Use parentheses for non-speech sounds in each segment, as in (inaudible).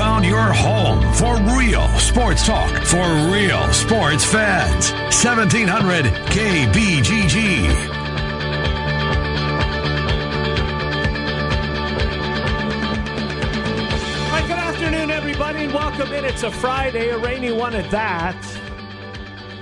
found your home for real sports talk for real sports fans. 1700 KBGG. Hi, good afternoon, everybody. And welcome in. It's a Friday, a rainy one at that.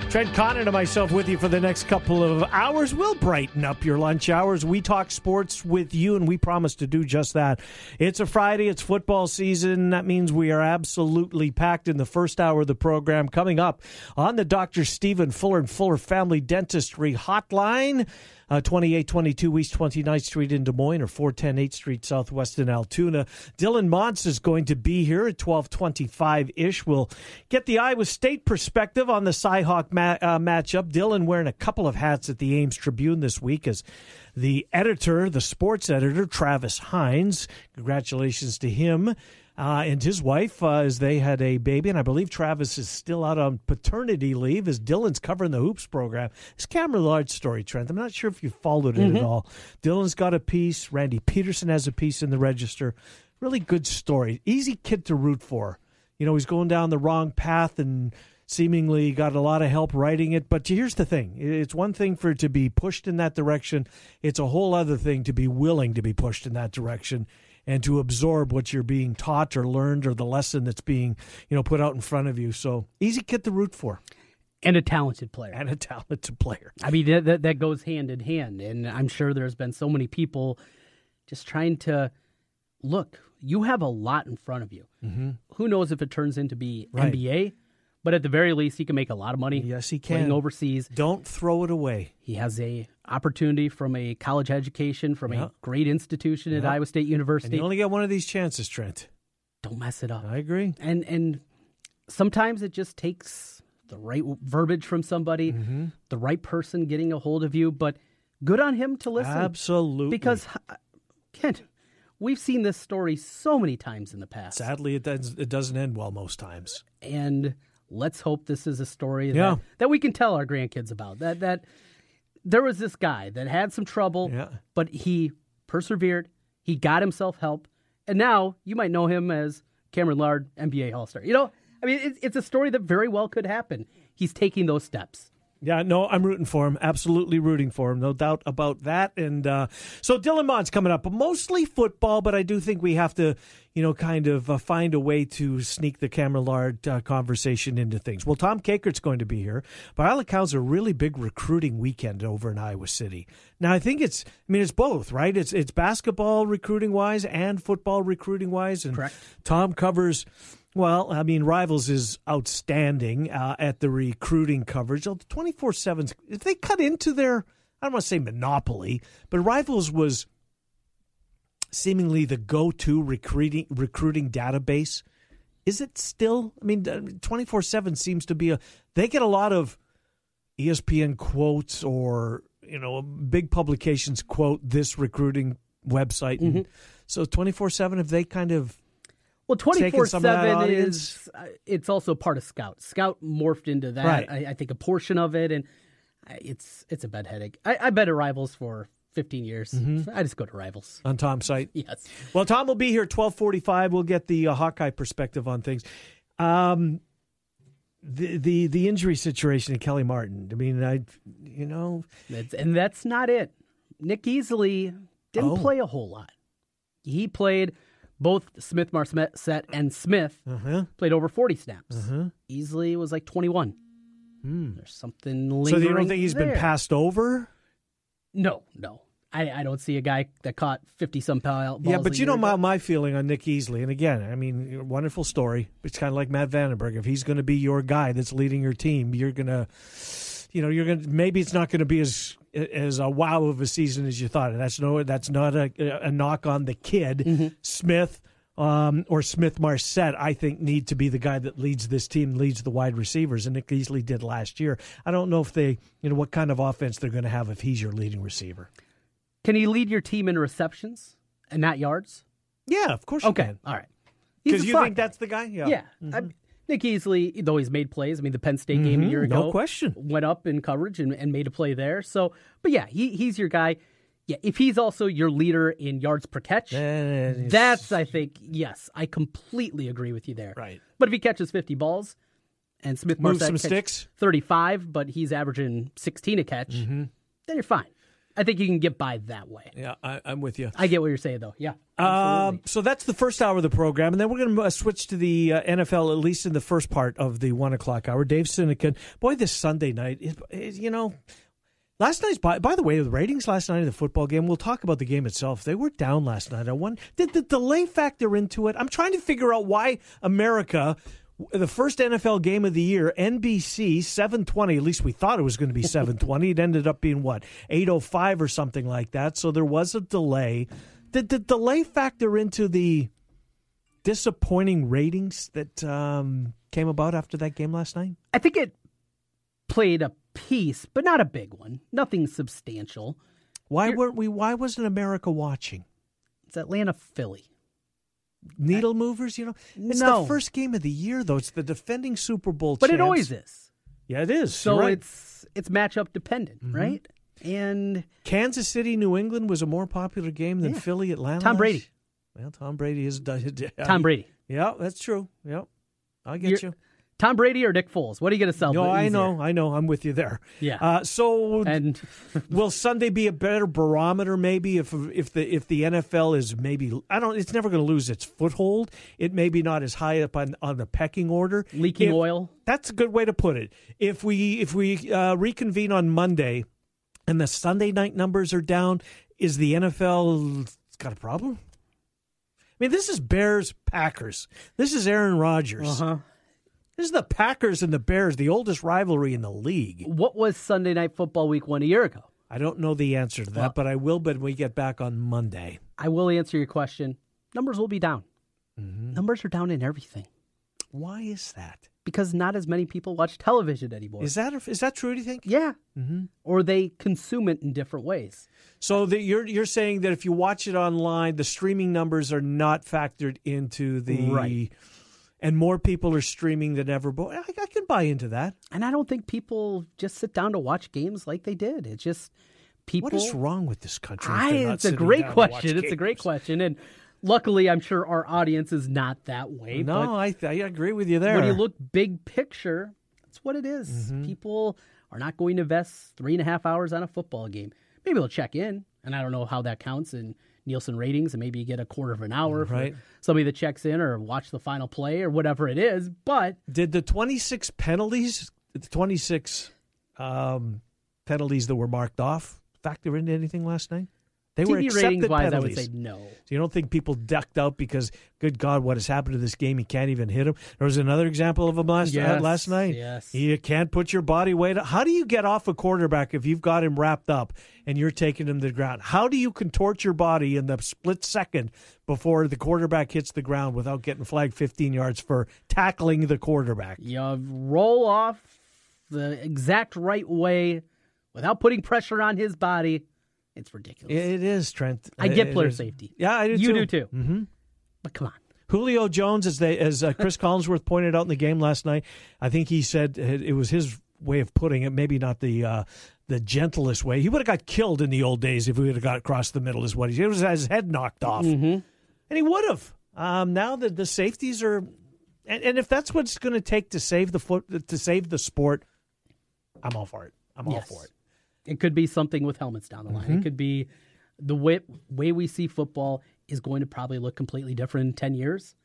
Trent Condon and myself with you for the next couple of hours. We'll brighten up your lunch hours. We talk sports with you, and we promise to do just that. It's a Friday. It's football season. That means we are absolutely packed in the first hour of the program. Coming up on the Dr. Stephen Fuller and Fuller Family Dentistry Hotline. Uh, 2822 East 29th Street in Des Moines or 410 8th Street Southwest in Altoona. Dylan Montz is going to be here at 1225 ish. We'll get the Iowa State perspective on the Cyhawk ma- uh, matchup. Dylan wearing a couple of hats at the Ames Tribune this week as the editor, the sports editor, Travis Hines. Congratulations to him. Uh, and his wife, uh, as they had a baby, and I believe Travis is still out on paternity leave as Dylan's covering the hoops program. It's Cameron Lard story, Trent. I'm not sure if you followed it at all. Dylan's got a piece. Randy Peterson has a piece in the Register. Really good story. Easy kid to root for. You know, he's going down the wrong path and seemingly got a lot of help writing it. But here's the thing it's one thing for it to be pushed in that direction, it's a whole other thing to be willing to be pushed in that direction and to absorb what you're being taught or learned or the lesson that's being you know put out in front of you. So easy kid to root for and a talented player. and a talented player. I mean, that, that, that goes hand in hand. And I'm sure there's been so many people just trying to look, you have a lot in front of you. Mm-hmm. Who knows if it turns into be Right. NBA? But at the very least, he can make a lot of money. Yes, he can. Playing overseas, Don't throw it away. he has a opportunity from a college education from Yeah. a great institution at Iowa State And University. you only get one of these chances, Trent. Don't mess it up. I agree. and and sometimes it just takes the right verbiage from somebody, Mm-hmm. the right person getting a hold of you. But good on him to listen, Absolutely. because Kent, we've seen this story so many times in the past, sadly, it, does, it doesn't end well most times. and let's hope this is a story Yeah. that, that we can tell our grandkids about. That that there was this guy that had some trouble, Yeah. but he persevered. He got himself help, and now you might know him as Cameron Lard, NBA All Star. You know, I mean, it's, it's a story that very well could happen. He's taking those steps. Yeah, no, I'm rooting for him. Absolutely rooting for him. No doubt about that. And uh, so Dylan Montz coming up, mostly football, but I do think we have to, you know, kind of uh, find a way to sneak the Cameron Lard uh, conversation into things. Well, Tom Kakert's going to be here. By all accounts, a really big recruiting weekend over in Iowa City. Now, I think it's, I mean, it's both, right? It's it's basketball recruiting wise and football recruiting wise. And Correct. Tom covers. Well, I mean, Rivals is outstanding uh, at the recruiting coverage. Twenty four seven. If they cut into their, I don't want to say monopoly, but Rivals was seemingly the go to recruiting recruiting database. Is it still? I mean, twenty four seven seems to be a. They get a lot of ESPN quotes or you know big publications quote this recruiting website. And so twenty four seven. Have they kind of Well, twenty four some of that seven is uh, it's also part of Scout. Scout morphed into that. Right. I, I think a portion of it, and it's it's a bad headache. I, I bet at Rivals for fifteen years. Mm-hmm. I just go to Rivals. on Tom's site? Yes. Well, Tom will be here twelve forty five. We'll get the uh, Hawkeye perspective on things. Um, the the the injury situation in Kelly Martin. I mean, I you know That's, and that's not it. Nick Easley didn't Oh. play a whole lot. He played both Smith, Marsette, and Smith uh-huh. played over 40 snaps. Easley was like 21. There's something Hmm. So lingering you don't think he's been passed over? No, no. I, I don't see a guy that caught 50 some balls. yeah, but you know my, my feeling on Nick Easley, and again, I mean, wonderful story. It's kind of like Matt VandeBerg. If he's going to be your guy that's leading your team, you're gonna, you know, you're gonna maybe it's not going to be as as a wow of a season as you thought. And that's no, that's not a, a knock on the kid Smith. Um, or Smith Marsette, I think, need to be the guy that leads this team, leads the wide receivers, and Nick Easley did last year. I don't know if they, you know, what kind of offense they're going to have if he's your leading receiver. Can he lead your team in receptions and not yards? Yeah, of course. Okay, all right. Because you think that's the guy? Yeah. Yeah. I, Nick Easley, though he's made plays. I mean, the Penn State game a year Mhm, no ago, question. went up in coverage and, and made a play there. So, but yeah, he, he's your guy. Yeah, if he's also your leader in yards per catch, Then it's- that's I think yes, I completely agree with you there. Right. But if he catches 50 balls and Smith Move Marsette some sticks. 35, but he's averaging 16 a catch, Mm-hmm. then you're fine. I think you can get by that way. Yeah, I, I'm with you. I get what you're saying though. Yeah. Um, so that's the first hour of the program, and then we're going to uh, switch to the uh, NFL, at least in the first part of the one o'clock hour. Dave Sinekin, boy, this Sunday night, is, is, you know, last night's by, by the way, the ratings last night of the football game. We'll talk about the game itself. They were down last night. I won. Did the delay factor into it? I'm trying to figure out why America. The first NFL game of the year, NBC 720. At least we thought it was going to be 720. it ended up being what 805 or something like that. So there was a delay. Did the delay factor into the disappointing ratings that um, came about after that game last night? I think it played a piece, but not a big one. Nothing substantial. Why weren't we? Why wasn't America watching? It's Atlanta Philly. Needle movers, you know. It's No. the first game of the year, though. It's the defending Super Bowl. But it always is. Yeah, it is. So right. it's it's matchup dependent, Mm-hmm. right? And Kansas City, New England was a more popular game than Yeah. Philly, Atlanta. Tom Brady. Well, Tom Brady is. (laughs) Tom Brady. Yeah, that's true. Yep, I get You're- you. Tom Brady or Nick Foles? What are you going to sell? No, I know, I know. I'm with you there. Yeah. Uh, so And (laughs) Will Sunday be a better barometer? Maybe if if the if the NFL is maybe I don't. It's never going to lose its foothold. It may be not as high up on, on the pecking order. leaking If- oil. That's a good way to put it. If we if we uh, reconvene on Monday, and the Sunday night numbers are down, is the NFL got a problem? I mean, this is Bears Packers. This is Aaron Rodgers. Uh-huh. This is the Packers and the Bears, the oldest rivalry in the league. What was Sunday Night Football Week one a year ago? I don't know the answer to that, Well- but I will. But when we get back on Monday, I will answer your question. Numbers will be down. Mm-hmm. Numbers are down in everything why is that? because not as many people watch television anymore. Is that is that true? Do you think? yeah. Mm-hmm. Or they consume it in different ways. So that you're you're saying that if you watch it online, the streaming numbers are not factored into the Right. And more people are streaming than ever. But I, I can buy into that. And I don't think people just sit down to watch games like they did. It's just people. What is wrong with this country? I, it's a great down to watch question. It's a great question. And luckily, I'm sure our audience is not that way. No, I I agree with you there. when you look big picture, that's what it is. Mm-hmm. People are not going to invest three and a half hours on a football game. Maybe they'll check in, and I don't know how that counts in Nielsen ratings, and maybe you get a quarter of an hour Right. for somebody that checks in or watch the final play or whatever it is. But Did the 26 penalties, the 26 um, penalties that were marked off, factor into anything last night? They were TV accepted ratings wise, I penalties. would say no. So you don't think people ducked out because, good God, what has happened to this game? You can't even hit him. There was another example of him last uh, Yes, last night. yes. You can't put your body weight. How do you get off a quarterback if you've got him wrapped up and you're taking him to the ground? How do you contort your body in the split second before the quarterback hits the ground without getting flagged 15 yards for tackling the quarterback? You roll off the exact right way without putting pressure on his body. It's ridiculous. It is, Trent. I get player safety. Yeah, I do You too. do too. Mm-hmm. But come on. Julio Jones, as they as uh, Chris (laughs) Collinsworth pointed out in the game last night, I think he said it was his way of putting it, maybe not the uh, the gentlest way. He would have got killed in the old days if he would have got across the middle. Is what he. It was his head knocked off, Mm-hmm. and he would have. Um, now that the safeties are, and, and if that's what it's going to take to save the foot to save the sport, I'm all for it. I'm all Yes. for it. It could be something with helmets down the line. Mm-hmm. It could be the way, way we see football is going to probably look completely different in 10 years.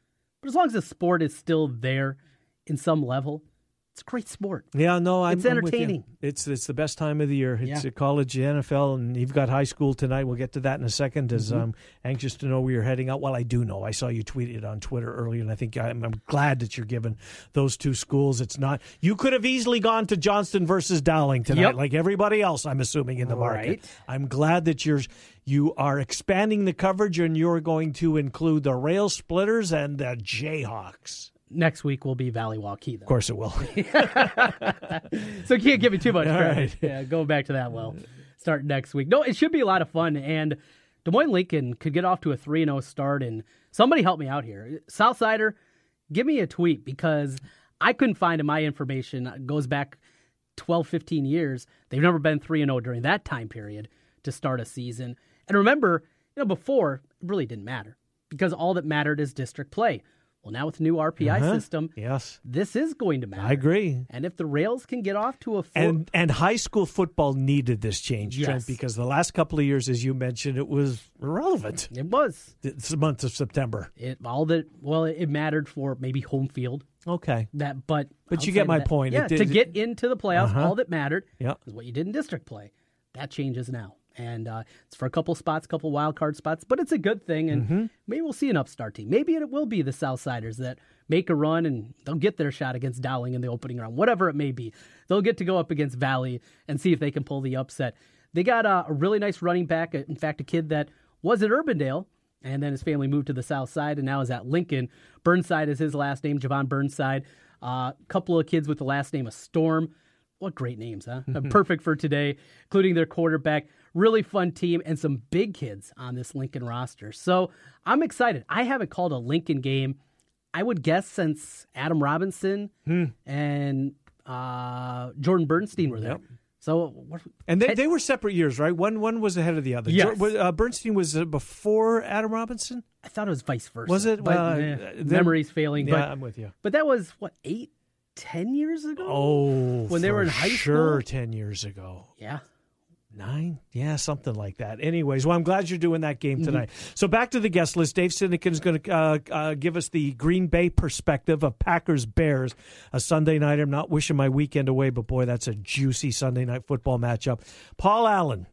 But as long as the sport is still there in some level, it's a great sport. Yeah, no, I'm, It's I'm with you. entertaining. It's it's the best time of the year. It's Yeah. a college, NFL, and you've got high school tonight. We'll get to that in a second. As Mm-hmm. I'm anxious to know where you're heading out. Well, I do know. I saw you tweet it on Twitter earlier, and I think I'm, I'm glad that you're giving those two schools. It's not you could have easily gone to Johnston versus Dowling tonight, Yep. like everybody else. I'm assuming in the market. Right. I'm glad that you're you are expanding the coverage, and you're going to include the Rail Splitters and the Jayhawks. Next week will be Valley Waukee, Of course, it will. (laughs) So can't give me too much credit. right. Yeah, going back to that well. Start next week. No, it should be a lot of fun. And Des Moines Lincoln could get off to a 3 0 start. And somebody help me out here. Southsider, give me a tweet because I couldn't find in my information. It goes back 12, 15 years. They've never been 3 0 during that time period to start a season. And remember, you know, before it really didn't matter because all that mattered is district play. Well, now with the new RPI Uh-huh. system, Yes. this is going to matter. I agree. And if the Rails can get off to a four, And and high school football needed this change, Trent, because the last couple of years, as you mentioned, it was irrelevant. it was It's the month of September. it all that well, it mattered for maybe home field Okay. that, but But you get my that- point. It Yeah, did- to get into the playoffs, Uh-huh. all that mattered Yeah. is what you did in district play. That changes now. And uh, it's for a couple spots, couple wild card spots, but it's a good thing. And Mm-hmm. maybe we'll see an upstart team. Maybe it will be the Southsiders that make a run and they'll get their shot against Dowling in the opening round, whatever it may be. They'll get to go up against Valley and see if they can pull the upset. They got uh, a really nice running back. In fact, a kid that was at Urbandale and then his family moved to the south side and now is at Lincoln. Burnside is his last name, Javon Burnside. A uh, couple of kids with the last name of Storm. What great names, huh? Perfect for today, including their quarterback. Really fun team and some big kids on this Lincoln roster. So I'm excited. I haven't called a Lincoln game, I would guess, since Adam Robinson and uh, Jordan Bernstein were there. Yep. So what, And they, they were separate years, right? One one was ahead of the other. Yes. Uh, Bernstein was uh, before Adam Robinson. I thought it was vice versa. Was it? But, eh, uh, then- memory's failing. Yeah, but, I'm with you. but that was, what, eight, ten years ago? Oh, When they were in high sure, school? ten years ago. Yeah. Nine? Yeah, something like that. Anyways, well, I'm glad you're doing that Mm-hmm. game tonight. So back to the guest list. Dave Sinekin is going to uh, uh, give us the Green Bay perspective of Packers Bears, a Sunday night. I'm not wishing my weekend away, but boy, that's a juicy Sunday night football matchup. Paul Allen,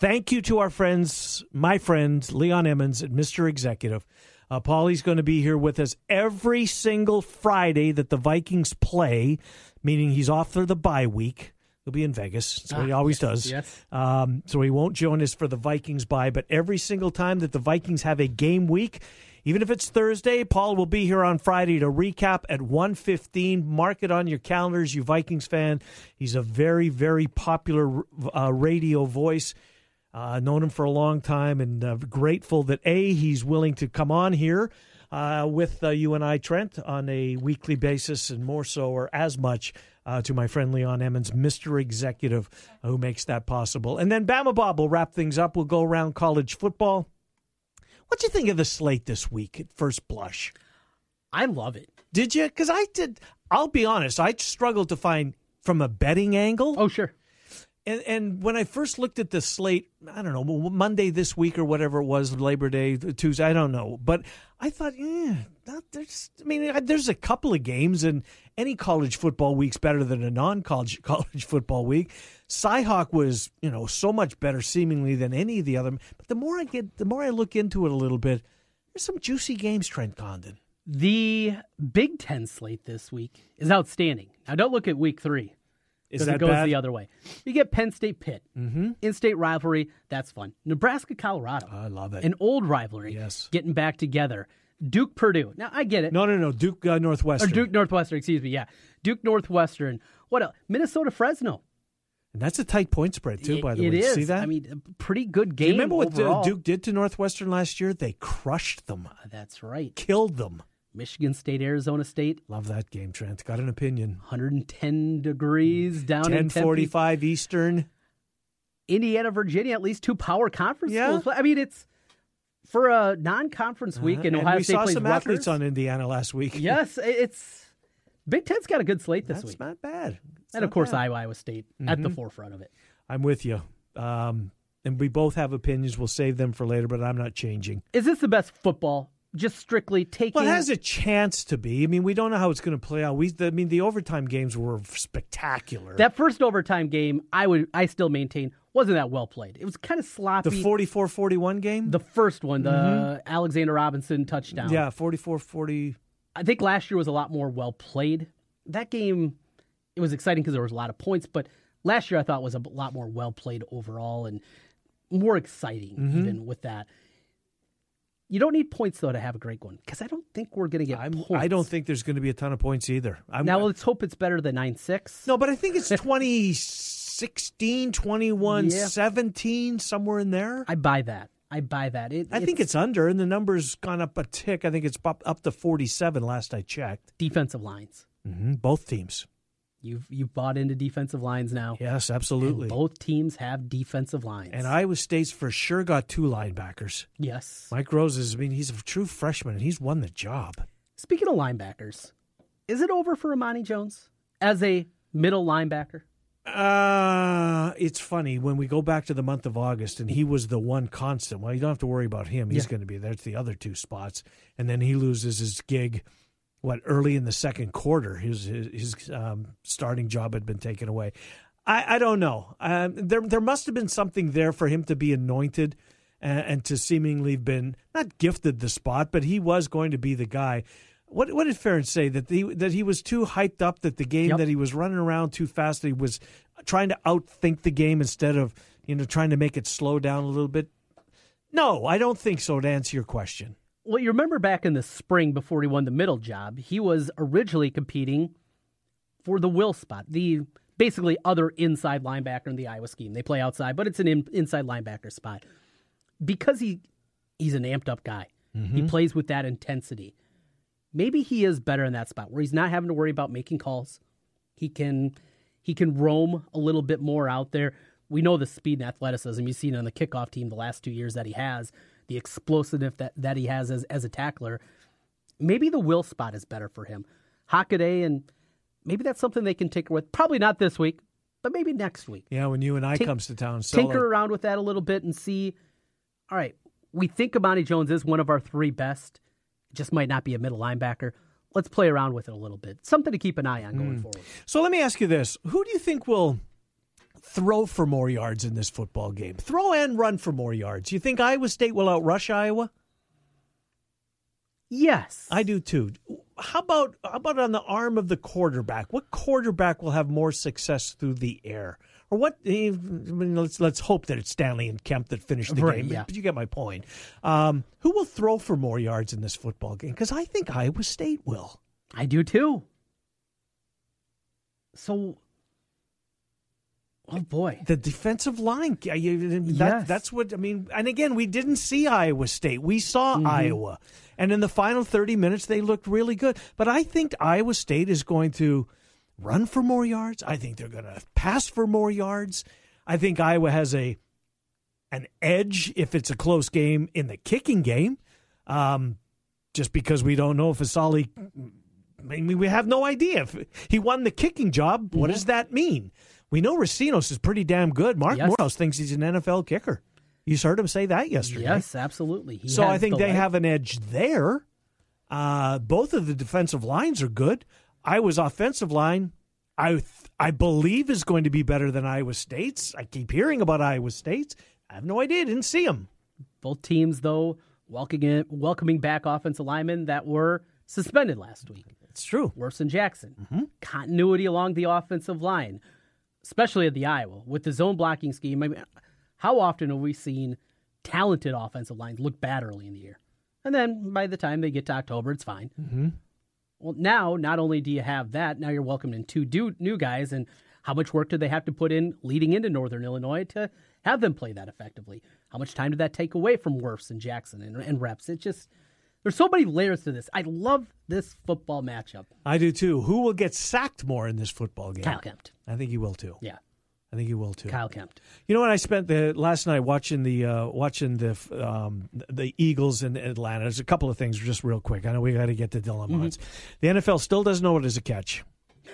thank you to our friends, my friend Leon Emmons at Mr. Executive. Uh, Paulie's going to be here with us every single Friday that the Vikings play, meaning he's off for the bye week. He'll be in Vegas. That's what he Ah, always yes, does. yes. Um, so he won't join us for the Vikings bye, but every single time that the Vikings have a game week, even if it's Thursday, Paul will be here on Friday to recap at 1:15. Mark it on your calendars, you Vikings fan. He's a very, very popular uh, radio voice. Uh, known him for a long time, and uh, grateful that a he's willing to come on here uh, with uh, you and I, Trent, on a weekly basis, and more so or as much uh, to my friend Leon Emmons, Mr. Executive, who makes that possible. And then Bama Bob will wrap things up. We'll go around college football. What do you think of the slate this week at first blush? I love it. Did you? Because I did. I'll be honest. I struggled to find from a betting angle. Oh, sure. And and when I first looked at the slate, I don't know Monday this week or whatever it was, Labor Day, uh, Tuesday, I don't know, but I thought, yeah, not, there's. I mean, there's a couple of games, and any college football week's better than a non-college (laughs) college football week. Cyhawk was, you know, so much better seemingly than any of the other. But the more I get, the more I look into it a little bit, there's some juicy games, Trent Condon. The Big Ten slate this week is outstanding. Now, don't look at week three. Is that it goes bad? the other way. You get Penn State Pitt, mm-hmm. in-state rivalry. That's fun. Nebraska Colorado, I love it. an old rivalry. Yes. getting back together. Duke Purdue. Now I get it. No, no, no. Duke uh, or Northwestern. Duke Northwestern. Excuse me. Yeah, Duke Northwestern. What else? Minnesota Fresno. And that's a tight point spread too. It- by the way, is. see that? I mean, a pretty good game. Do you remember what uh, overall. Duke did to Northwestern last year? They crushed them, That's right. killed them. Michigan State, Arizona State, Love that game, Trent. Got an opinion. 110 degrees down in Ten forty-five Eastern. Indiana, Virginia, at least two power conference Yeah. schools. I mean, it's for a non-conference week, and Uh, Ohio we State saw plays some Rutgers. athletes on Indiana last week. Yes, (laughs) it's Big Ten's got a good slate this that's week, not bad. It's and of course bad. Iowa, Iowa State at the forefront of it. I'm with you. Um, and we both have opinions. We'll save them for later, but I'm not changing. Is this the best football? Just strictly taking. Well, it has a chance to be. I mean, we don't know how it's going to play out. We, the, I mean, the overtime games were spectacular. that first overtime game, I would, I still maintain, wasn't that well played. It was kind of sloppy. the 44-41 game. The first one, the Alexander Robinson touchdown. yeah, 44-40. I think last year was a lot more well played. That game, it was exciting because there was a lot of points, but last year I thought was a lot more well played overall and more exciting Mm-hmm. even with that. You don't need points though to have a great one because I don't think we're going to get I'm, points. I don't think there's going to be a ton of points either. I'm, Now let's hope it's better than nine six. No, but I think it's (laughs) 2016, 21, Yeah. 17, somewhere in there. I buy that. I buy that. It, I think it's under, and the number's gone up a tick. I think it's up, up to 47 last I checked. defensive lines. hmm Both teams. You've you've bought into defensive lines now. Yes, absolutely. Both teams have defensive lines. And Iowa State's for sure got two linebackers. yes. Mike Rose is, I mean, he's a true freshman and he's won the job. Speaking of linebackers, is it over for Amani Jones as a middle linebacker? Uh, it's funny when we go back to the month of August and he was the one constant. Well, you don't have to worry about him. He's Yeah. going to be there. It's the other two spots. And then he loses his gig, what, early in the second quarter. His, his, his um, starting job had been taken away. I, I don't know. Um, there, there must have been something there for him to be anointed and, and to seemingly have been not gifted the spot, but he was going to be the guy. What what did Ferentz say that he that he was too hyped up that the game Yep. that he was running around too fast that he was trying to outthink the game instead of you know trying to make it slow down a little bit. No, I don't think so. To answer your question, Well, you remember back in the spring before he won the middle job, he was originally competing for the will spot, the basically other inside linebacker in the Iowa scheme. They play outside, but it's an in, inside linebacker spot because he he's an amped up guy. He mm-hmm. plays with that intensity. Maybe he is better in that spot where he's not having to worry about making calls. He can he can roam a little bit more out there. We know the speed and athleticism you've seen on the kickoff team the last two years that he has, the explosiveness that, that he has as, as a tackler. Maybe the will spot is better for him. Hockaday, and maybe that's something they can tinker with. Probably not this week, but maybe next week. yeah, when you and I Tink- comes to town, sell Tinker around with that a little bit and see. All right, we think Amani Jones is one of our three best. Just might not be a middle linebacker. Let's play around with it a little bit. Something to keep an eye on going hmm. forward. So let me ask you this: Who do you think will throw for more yards in this football game? Throw and run for more yards. You think Iowa State will outrush Iowa? Yes, I do too. How about how about on the arm of the quarterback? What quarterback will have more success through the air? Or what? I mean, let's let's hope that it's Stanley and Kempt that finish the Right, game. yeah. But you get my point. Um, who will throw for more yards in this football game? Because I think Iowa State will. I do too. So, oh boy, The defensive line. That, Yes. That's what I mean. And again, we didn't see Iowa State. We saw Mm-hmm. Iowa, and in the final thirty minutes, they looked really good. But I think Iowa State is going to run for more yards. I think they're going to pass for more yards. I think Iowa has a an edge if it's a close game in the kicking game. Um, just because we don't know if Assalley I mean, we have no idea. If he won the kicking job, what does that mean? We know Recinos is pretty damn good. Mark Yes. Thinks he's an NFL kicker. You heard him say that yesterday. yes, absolutely. He So I think the they have an edge there. Uh, both of the defensive lines are good. Iowa's offensive line, I th- I believe, is going to be better than Iowa State's. I keep hearing about Iowa State's. I have no idea. Didn't see them. both teams though welcoming welcoming back offensive linemen that were suspended last week. It's true. Wirfs and Jackson. Mm-hmm. Continuity along the offensive line, especially at the Iowa with the zone blocking scheme. I mean, how often have we seen talented offensive lines look bad early in the year, and then by the time they get to October, it's fine. Mm-hmm. Well, now not only do you have that, now you're welcoming two du- new guys, and how much work do they have to put in leading into Northern Illinois to have them play that effectively? How much time did that take away from Wirfs and Jackson and, and reps? It just there's so many layers to this. I love this football matchup. I do too. Who will get sacked more in this football game? Kyle Kempt, I think he will too. yeah, I think he will too. Kyle Kempt. You know what? I spent the last night watching the uh, watching the um, the Eagles in Atlanta. There's a couple of things just real quick. I know we got to get to Dylan Montz. The NFL still doesn't know what is a catch.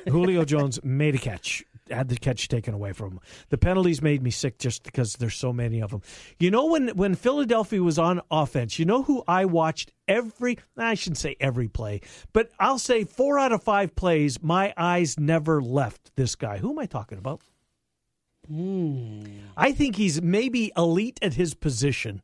Julio Jones made a catch, had the catch taken away from him. The penalties made me sick just because there's so many of them. You know when when Philadelphia was on offense, you know who I watched every I shouldn't say every play, but I'll say 4 out of 5 plays my eyes never left this guy. Who am I talking about? Hmm. I think he's maybe elite at his position.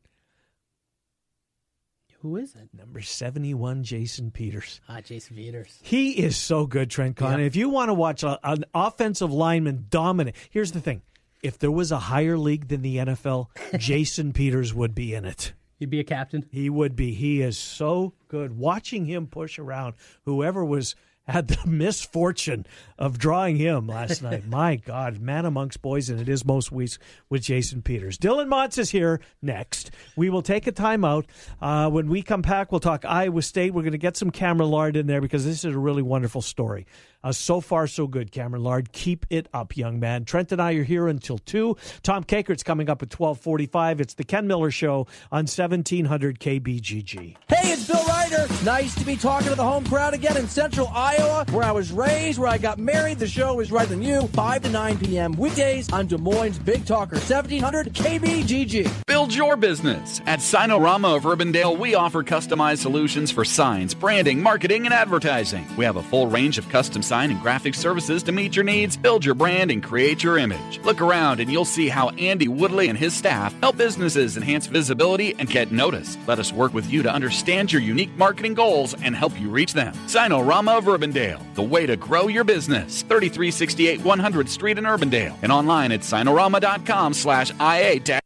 Who is it? Number 71, Jason Peters. Ah, Jason Peters. He is so good, Trent Conn. Yeah. If you want to watch a, an offensive lineman dominate, here's the thing. If there was a higher league than the NFL, (laughs) Jason Peters would be in it. You'd be a captain. He would be. He is so good. Watching him push around whoever was had the misfortune of drawing him last night. (laughs) My God, man amongst boys, and it is most weeks with Jason Peters. Dylan Montz is here next. We will take a timeout. Uh, when we come back, we'll talk Iowa State. We're going to get some Cameron Lard in there because this is a really wonderful story. Uh, so far, so good, Cameron Lard. Keep it up, young man. Trent and I are here until 2. Tom Kakert's coming up at 1245. It's the Ken Miller Show on 1700 KBGG. Hey, it's Bill Ryder. Nice to be talking to the home crowd again in central Iowa, where I was raised, where I got married. The show is right than you, 5 to 9 p.m. weekdays on Des Moines Big Talker, 1700 KBGG. Build your business. At Signarama of Urbandale, we offer customized solutions for signs, branding, marketing, and advertising. We have a full range of custom signs design and graphic services to meet your needs, build your brand, and create your image. Look around and you'll see how Andy Woodley and his staff help businesses enhance visibility and get noticed. Let us work with you to understand your unique marketing goals and help you reach them. Signarama of Urbandale, the way to grow your business. 3368 100 Street in Urbandale and online at signarama.com slash IA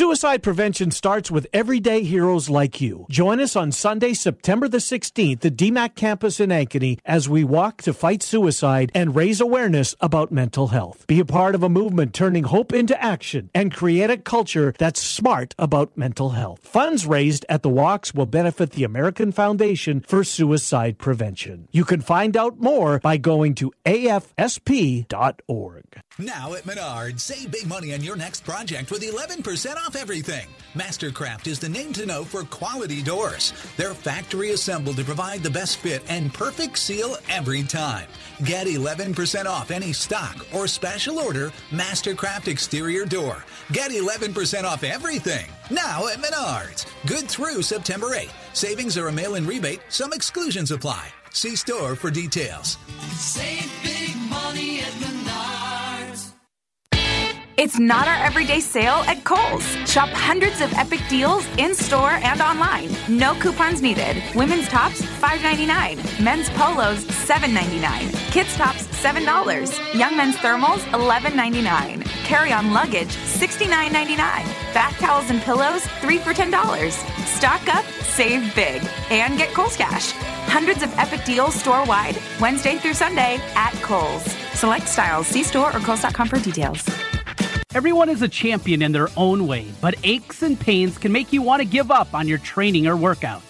Suicide prevention starts with everyday heroes like you. Join us on Sunday, September the 16th at DMACC campus in Ankeny as we walk to fight suicide and raise awareness about mental health. Be a part of a movement turning hope into action and create a culture that's smart about mental health. Funds raised at the walks will benefit the American Foundation for Suicide Prevention. You can find out more by going to afsp.org. Now at Menards, save big money on your next project with 11% off everything. Mastercraft is the name to know for quality doors. They're factory assembled to provide the best fit and perfect seal every time. Get 11% off any stock or special order Mastercraft exterior door. Get 11% off everything. Now at Menards. Good through September 8th. Savings are a mail in rebate, some exclusions apply. See store for details. Save It's not our everyday sale at Kohl's. Shop hundreds of epic deals in store and online. No coupons needed. Women's tops $5.99. Men's polos $7.99. Kids tops $7. Young men's thermals $11.99. Carry on luggage $69.99. Bath towels and pillows 3 for $10. Stock up, save big, and get Kohl's Cash. Hundreds of epic deals store wide, Wednesday through Sunday at Kohl's. Select styles. See store or Kohl's.com for details. Everyone is a champion in their own way, but aches and pains can make you want to give up on your training or workouts.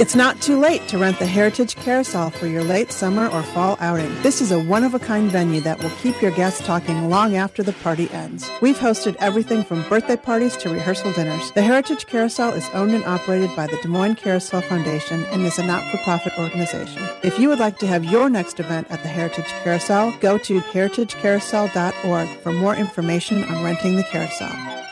It's not too late to rent the Heritage Carousel for your late summer or fall outing. This is a one of a kind venue that will keep your guests talking long after the party ends. We've hosted everything from birthday parties to rehearsal dinners. The Heritage Carousel is owned and operated by the Des Moines Carousel Foundation and is a not for profit organization. If you would like to have your next event at the Heritage Carousel, go to heritagecarousel.org for more information on renting the carousel.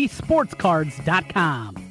sportscards.com.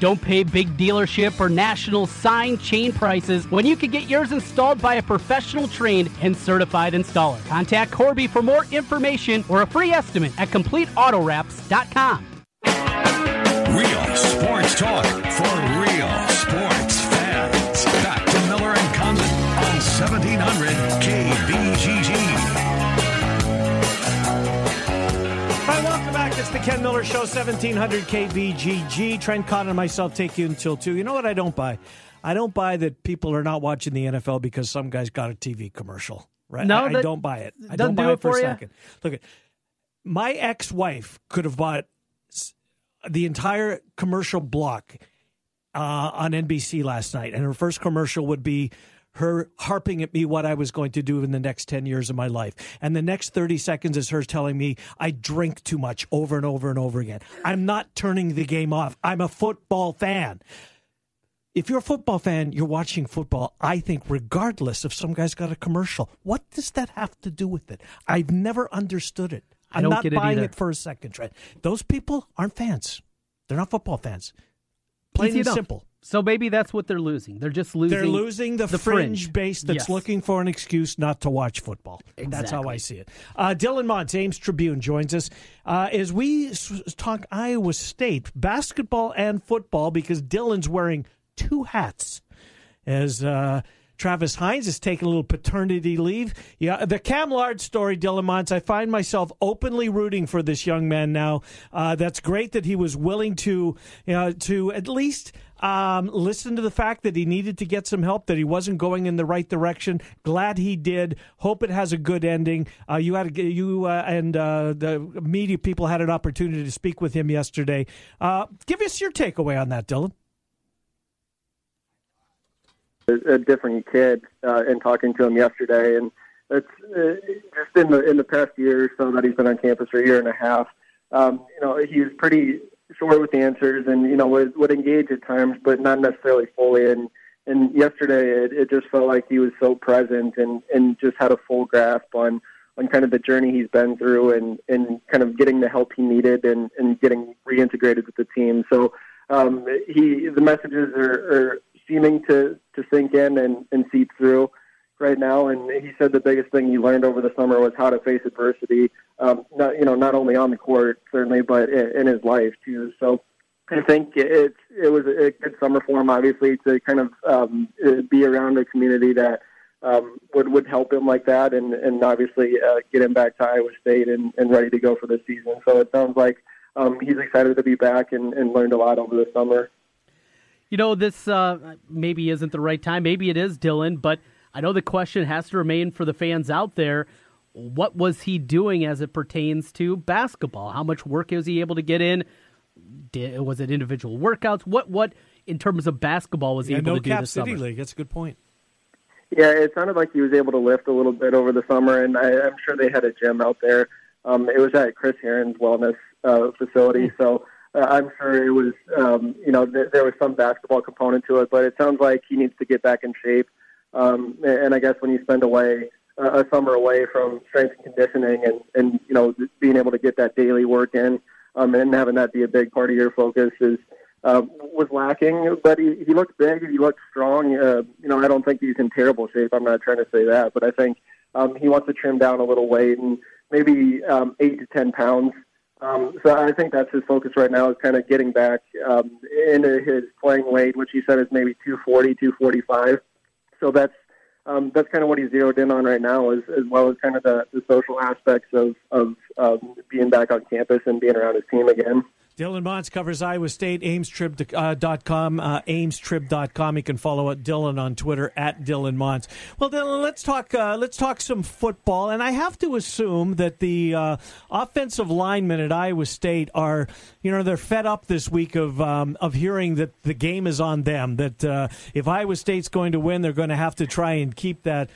Don't pay big dealership or national sign chain prices when you can get yours installed by a professional trained and certified installer. Contact Corby for more information or a free estimate at CompleteAutoWraps.com. Real sports talk for real sports fans. Back to Miller and Condon on 1700 KBGG. It's the Ken Miller Show, 1700 KBGG. Trent Con and myself take you until 2. You know what I don't buy? I don't buy that people are not watching the NFL because some guy's got a TV commercial. Right? No, I, I don't buy it. I don't buy do it, it for for a second. Look, at my ex-wife could have bought the entire commercial block uh, on NBC last night, and her first commercial would be her harping at me what I was going to do in the next 10 years of my life. And the next 30 seconds is her telling me I drink too much over and over and over again. I'm not turning the game off. I'm a football fan. If you're a football fan, you're watching football, I think, regardless if some guy's got a commercial. What does that have to do with it? I've never understood it. I I'm don't not get it buying either. it for a second, Trent. Those people aren't fans. They're not football fans. Plain Easy and enough. simple. So maybe that's what they're losing. They're just losing. They're losing the, fringe, base that's Yes. looking for an excuse not to watch football. That's how I see it. Uh, Dylan Montz, Ames Tribune, joins us uh, as we talk Iowa State basketball and football because Dylan's wearing two hats as uh, Travis Hines is taking a little paternity leave. Yeah, the Cam Lard story, Dylan Montz. I find myself openly rooting for this young man now. Uh, that's great that he was willing to, you know, to at least um, listen to the fact that he needed to get some help, that he wasn't going in the right direction. Glad he did. Hope it has a good ending. Uh, you had you uh, and uh, the media people had an opportunity to speak with him yesterday. Uh, give us your takeaway on that, Dylan. A, different kid uh, and talking to him yesterday, and it's uh, just in the in the past year or so that he's been on campus for a year and a half. Um, you know, he was pretty short with the answers, and you know would, would engage at times, but not necessarily fully. And and yesterday, it, it just felt like he was so present and and just had a full grasp on on kind of the journey he's been through and and kind of getting the help he needed and and getting reintegrated with the team. So um, he the messages are, are seeming to to sink in and, and seep through right now. And he said the biggest thing he learned over the summer was how to face adversity. Um, not you know not only on the court certainly, but in, in his life too. So I think it it was a good summer for him, obviously, to kind of um, be around a community that um, would would help him like that, and and obviously uh, get him back to Iowa State and, and ready to go for the season. So it sounds like um, he's excited to be back and, and learned a lot over the summer. You know, this uh, maybe isn't the right time. Maybe it is, Dylan, but I know the question has to remain for the fans out there. What was he doing as it pertains to basketball? How much work was he able to get in? Did, was it individual workouts? What what in terms of basketball was he Yeah, able no to do Cap this City summer? League. That's a good point. Yeah, it sounded like he was able to lift a little bit over the summer, and I, I'm sure they had a gym out there. Um, it was at Chris Herren's wellness uh, facility, so uh, I'm sure it was, um, you know, th- there was some basketball component to it. But it sounds like he needs to get back in shape. Um, and, I guess when you spend away uh, a summer away from strength and conditioning, and and you know, being able to get that daily work in, um, and having that be a big part of your focus is uh, was lacking, but he, he looked big. He looked strong. Uh, you know, I don't think he's in terrible shape. I'm not trying to say that, but I think um, he wants to trim down a little weight and maybe um, eight to ten pounds. Um, so I think that's his focus right now is kind of getting back um, into his playing weight, which he said is maybe 240, 245. So that's um, that's kind of what he's zeroed in on right now, as, as well as kind of the, the social aspects of, of um, being back on campus and being around his team again. Dylan Montz covers Iowa State, amestrib.com, uh, amestrib.com. You can follow Dylan on Twitter at Dylan Montz. Well, Dylan, let's talk, uh, let's talk some football. And I have to assume that the uh, offensive linemen at Iowa State are, you know, they're fed up this week of, um, of hearing that the game is on them, that uh, if Iowa State's going to win, they're going to have to try and keep that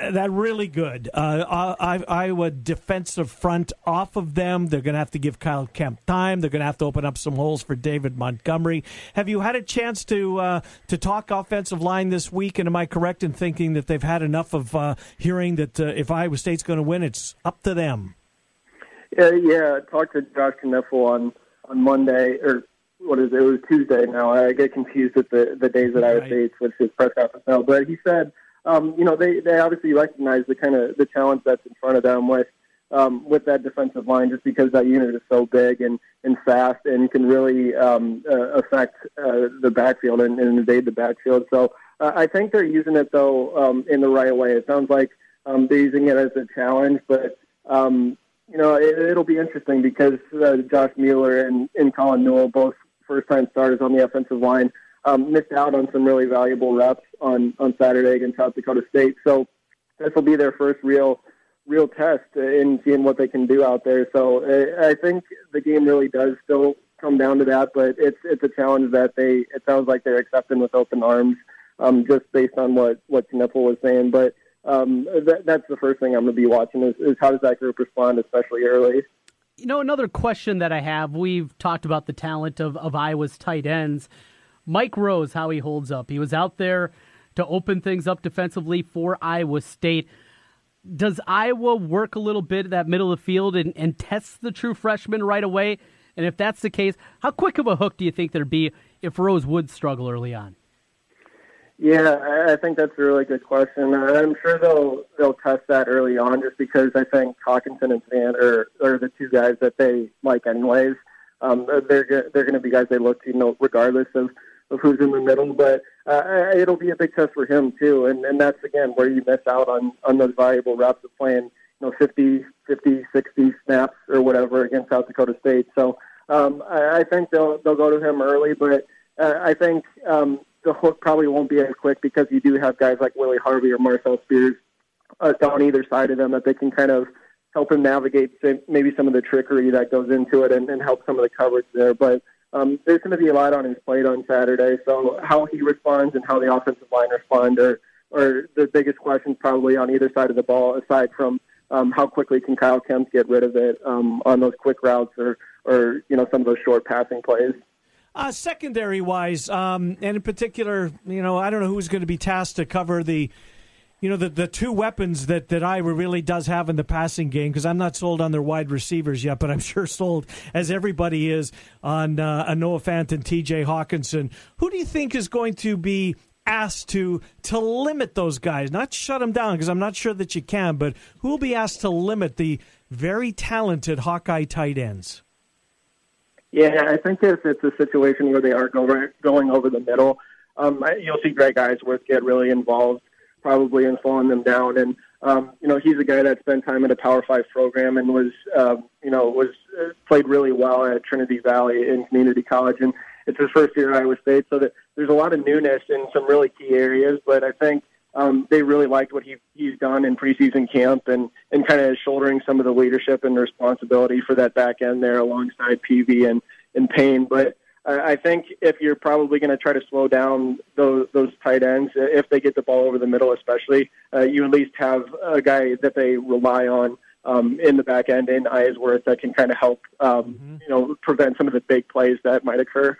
that really good. Uh, Iowa defensive front off of them. They're going to have to give Kyle Kempt time. They're going to have to open up some holes for David Montgomery. Have you had a chance to uh, to talk offensive line this week? And am I correct in thinking that they've had enough of uh, hearing that uh, if Iowa State's going to win, it's up to them? Yeah, yeah. I talked to Josh Knipfel on on Monday or what is it? It was Tuesday now. I get confused with the the days that Iowa right. State with his press conference now, but he said um, you know, they, they obviously recognize the kind of the challenge that's in front of them with um, with that defensive line, just because that unit is so big and, and fast and can really um, uh, affect uh, the backfield and, and invade the backfield. So uh, I think they're using it though um, in the right way. It sounds like um, they're using it as a challenge, but um, you know it, it'll be interesting because uh, Josh Mueller and, and Colin Newell, both first-time starters on the offensive line, um, missed out on some really valuable reps on on Saturday against South Dakota State. So this will be their first real real test in seeing what they can do out there. So I think the game really does still come down to that, but it's it's a challenge that they it sounds like they're accepting with open arms, um, just based on what what Knipfel was saying. But um, that, that's the first thing I'm going to be watching is, is how does that group respond, especially early. You know, another question that I have. We've talked about the talent of, of Iowa's tight ends. Mike Rose, how he holds up. He was out there to open things up defensively for Iowa State. Does Iowa work a little bit at that middle of the field and, and test the true freshman right away? And if that's the case, how quick of a hook do you think there'd be if Rose would struggle early on? Yeah, I think that's a really good question. I'm sure they'll they'll test that early on, just because I think Hockenson and Fant are are the two guys that they like anyways. Um, they're they're going to be guys they look to, you know, regardless of of who's in the middle. But uh, it'll be a big test for him too, and and that's again where you miss out on on those valuable reps of playing you know 50, 50, 60 snaps or whatever against South Dakota State. So um, I, I think they'll they'll go to him early, but uh, I think um, the hook probably won't be as quick because you do have guys like Willie Harvey or Marcel Spears uh, on either side of them that they can kind of help him navigate maybe some of the trickery that goes into it and, and help some of the coverage there. But um, there's going to be a lot on his plate on Saturday. So how he responds and how the offensive line respond are, are the biggest questions probably on either side of the ball, aside from um, how quickly can Kyle Kempt get rid of it um, on those quick routes or, or you know some of those short passing plays. Uh, secondary wise, um, and in particular, you know, I don't know who's going to be tasked to cover the you know the the two weapons that that Iowa really does have in the passing game because I'm not sold on their wide receivers yet, but I'm (laughs) sure sold as everybody is on uh, Noah Fant and T.J. Hockenson. Who do you think is going to be asked to to limit those guys, not shut them down because I'm not sure that you can, but who will be asked to limit the very talented Hawkeye tight ends? Yeah, I think if it's a situation where they are going going over the middle, um, you'll see Greg Eisworth get really involved probably in slowing them down. And um, you know, he's a guy that spent time in a Power Five program and was um, you know was uh, played really well at Trinity Valley in community college, and it's his first year at Iowa State. So that there's a lot of newness in some really key areas, but I think. Um, they really liked what he, he's done in preseason camp and, and kind of shouldering some of the leadership and responsibility for that back end there alongside Peavy and, and Payne. But I think if you're probably going to try to slow down those, those tight ends, if they get the ball over the middle, especially, uh, you at least have a guy that they rely on um, in the back end in Eisworth that can kind of help, um, mm-hmm. you know, prevent some of the big plays that might occur.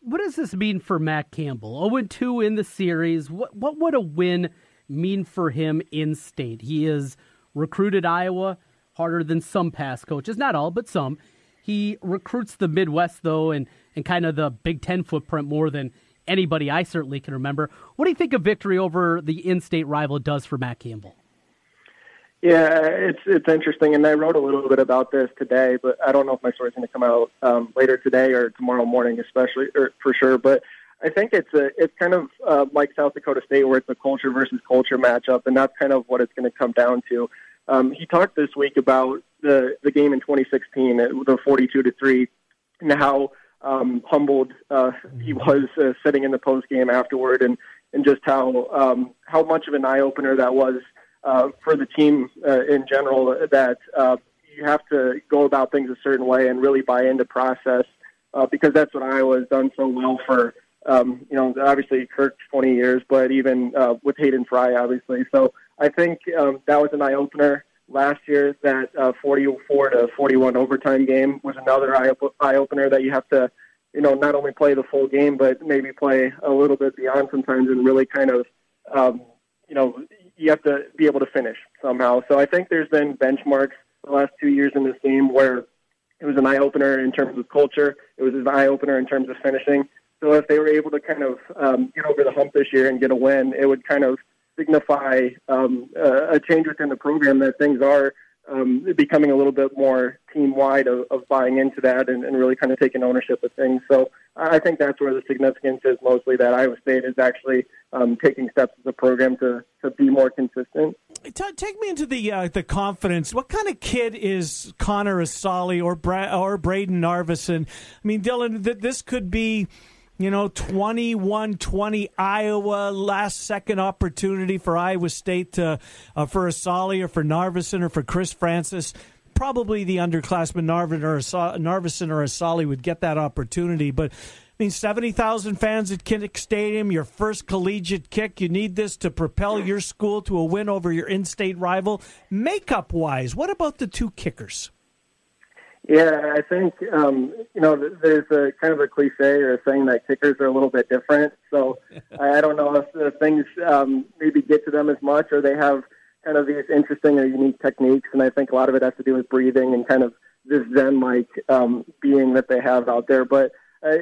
What does this mean for Matt Campbell? 0 2 in the series. What what would a win mean for him in state? He is recruited Iowa harder than some past coaches, not all, but some. He recruits the Midwest though, and and kind of the Big Ten footprint more than anybody I certainly can remember. What do you think a victory over the in-state rival does for Matt Campbell? Yeah, it's it's interesting, and I wrote a little bit about this today, but I don't know if my story's going to come out um, later today or tomorrow morning, especially or for sure. But I think it's a it's kind of uh, like South Dakota State, where it's a culture versus culture matchup, and that's kind of what it's going to come down to. Um, he talked this week about the the game in 2016, uh, the 42 to three, and how um, humbled uh, he was uh, sitting in the post game afterward, and and just how um, how much of an eye opener that was uh, for the team uh, in general. That uh, you have to go about things a certain way and really buy into process uh, because that's what Iowa has done so well for. Um, you know, obviously Kirk 20 years, but even uh, with Hayden Fry, obviously. So I think um, that was an eye opener last year. That uh, 44 to 41 overtime game was another eye eye opener that you have to, you know, not only play the full game, but maybe play a little bit beyond sometimes and really kind of, um, you know, you have to be able to finish somehow. So I think there's been benchmarks the last two years in this game where it was an eye opener in terms of culture. It was an eye opener in terms of finishing. So if they were able to kind of um, get over the hump this year and get a win, it would kind of signify um, a change within the program that things are um, becoming a little bit more team wide of, of buying into that and, and really kind of taking ownership of things. So I think that's where the significance is mostly that Iowa State is actually um, taking steps as a program to, to be more consistent. Take me into the uh, the confidence. What kind of kid is Connor Assalley or Bra- or Brayden Narveson? I mean, Dylan, th- this could be you know, 21 20 Iowa, last second opportunity for Iowa State to, uh, for Assalley or for Narveson or for Chris Francis. Probably the underclassman Narvin or Asa- Narveson or Assalley would get that opportunity. But I mean, 70,000 fans at Kinnick Stadium, your first collegiate kick. You need this to propel your school to a win over your in state rival. Makeup wise, what about the two kickers? Yeah, I think um, you know there's a kind of a cliche or a saying that kickers are a little bit different. So (laughs) I don't know if the things um, maybe get to them as much, or they have kind of these interesting or unique techniques. And I think a lot of it has to do with breathing and kind of this zen-like um, being that they have out there. But uh,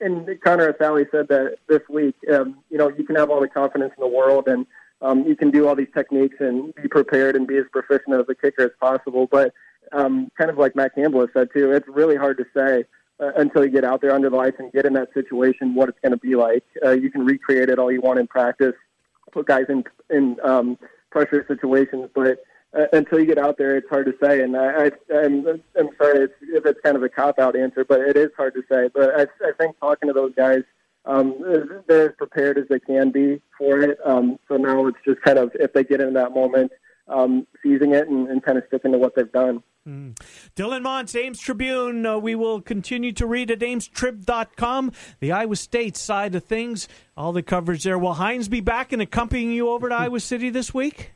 and Connor Assalley said that this week, um, you know, you can have all the confidence in the world and um, you can do all these techniques and be prepared and be as proficient as a kicker as possible, but um, kind of like Matt Campbell has said too, it's really hard to say uh, until you get out there under the lights and get in that situation what it's going to be like. Uh, you can recreate it all you want in practice, put guys in in um, pressure situations, but uh, until you get out there, it's hard to say. And I, I I'm, I'm sorry if it's kind of a cop out answer, but it is hard to say. But I, I think talking to those guys. Um, they're as prepared as they can be for it. Um, so now it's just kind of if they get in that moment, um, seizing it and, and kind of sticking to what they've done. Mm. Dylan Montz, Ames Tribune. Uh, we will continue to read at amestrib.com, the Iowa State side of things. All the coverage there. Will Hines be back and accompanying you over to Iowa City this week?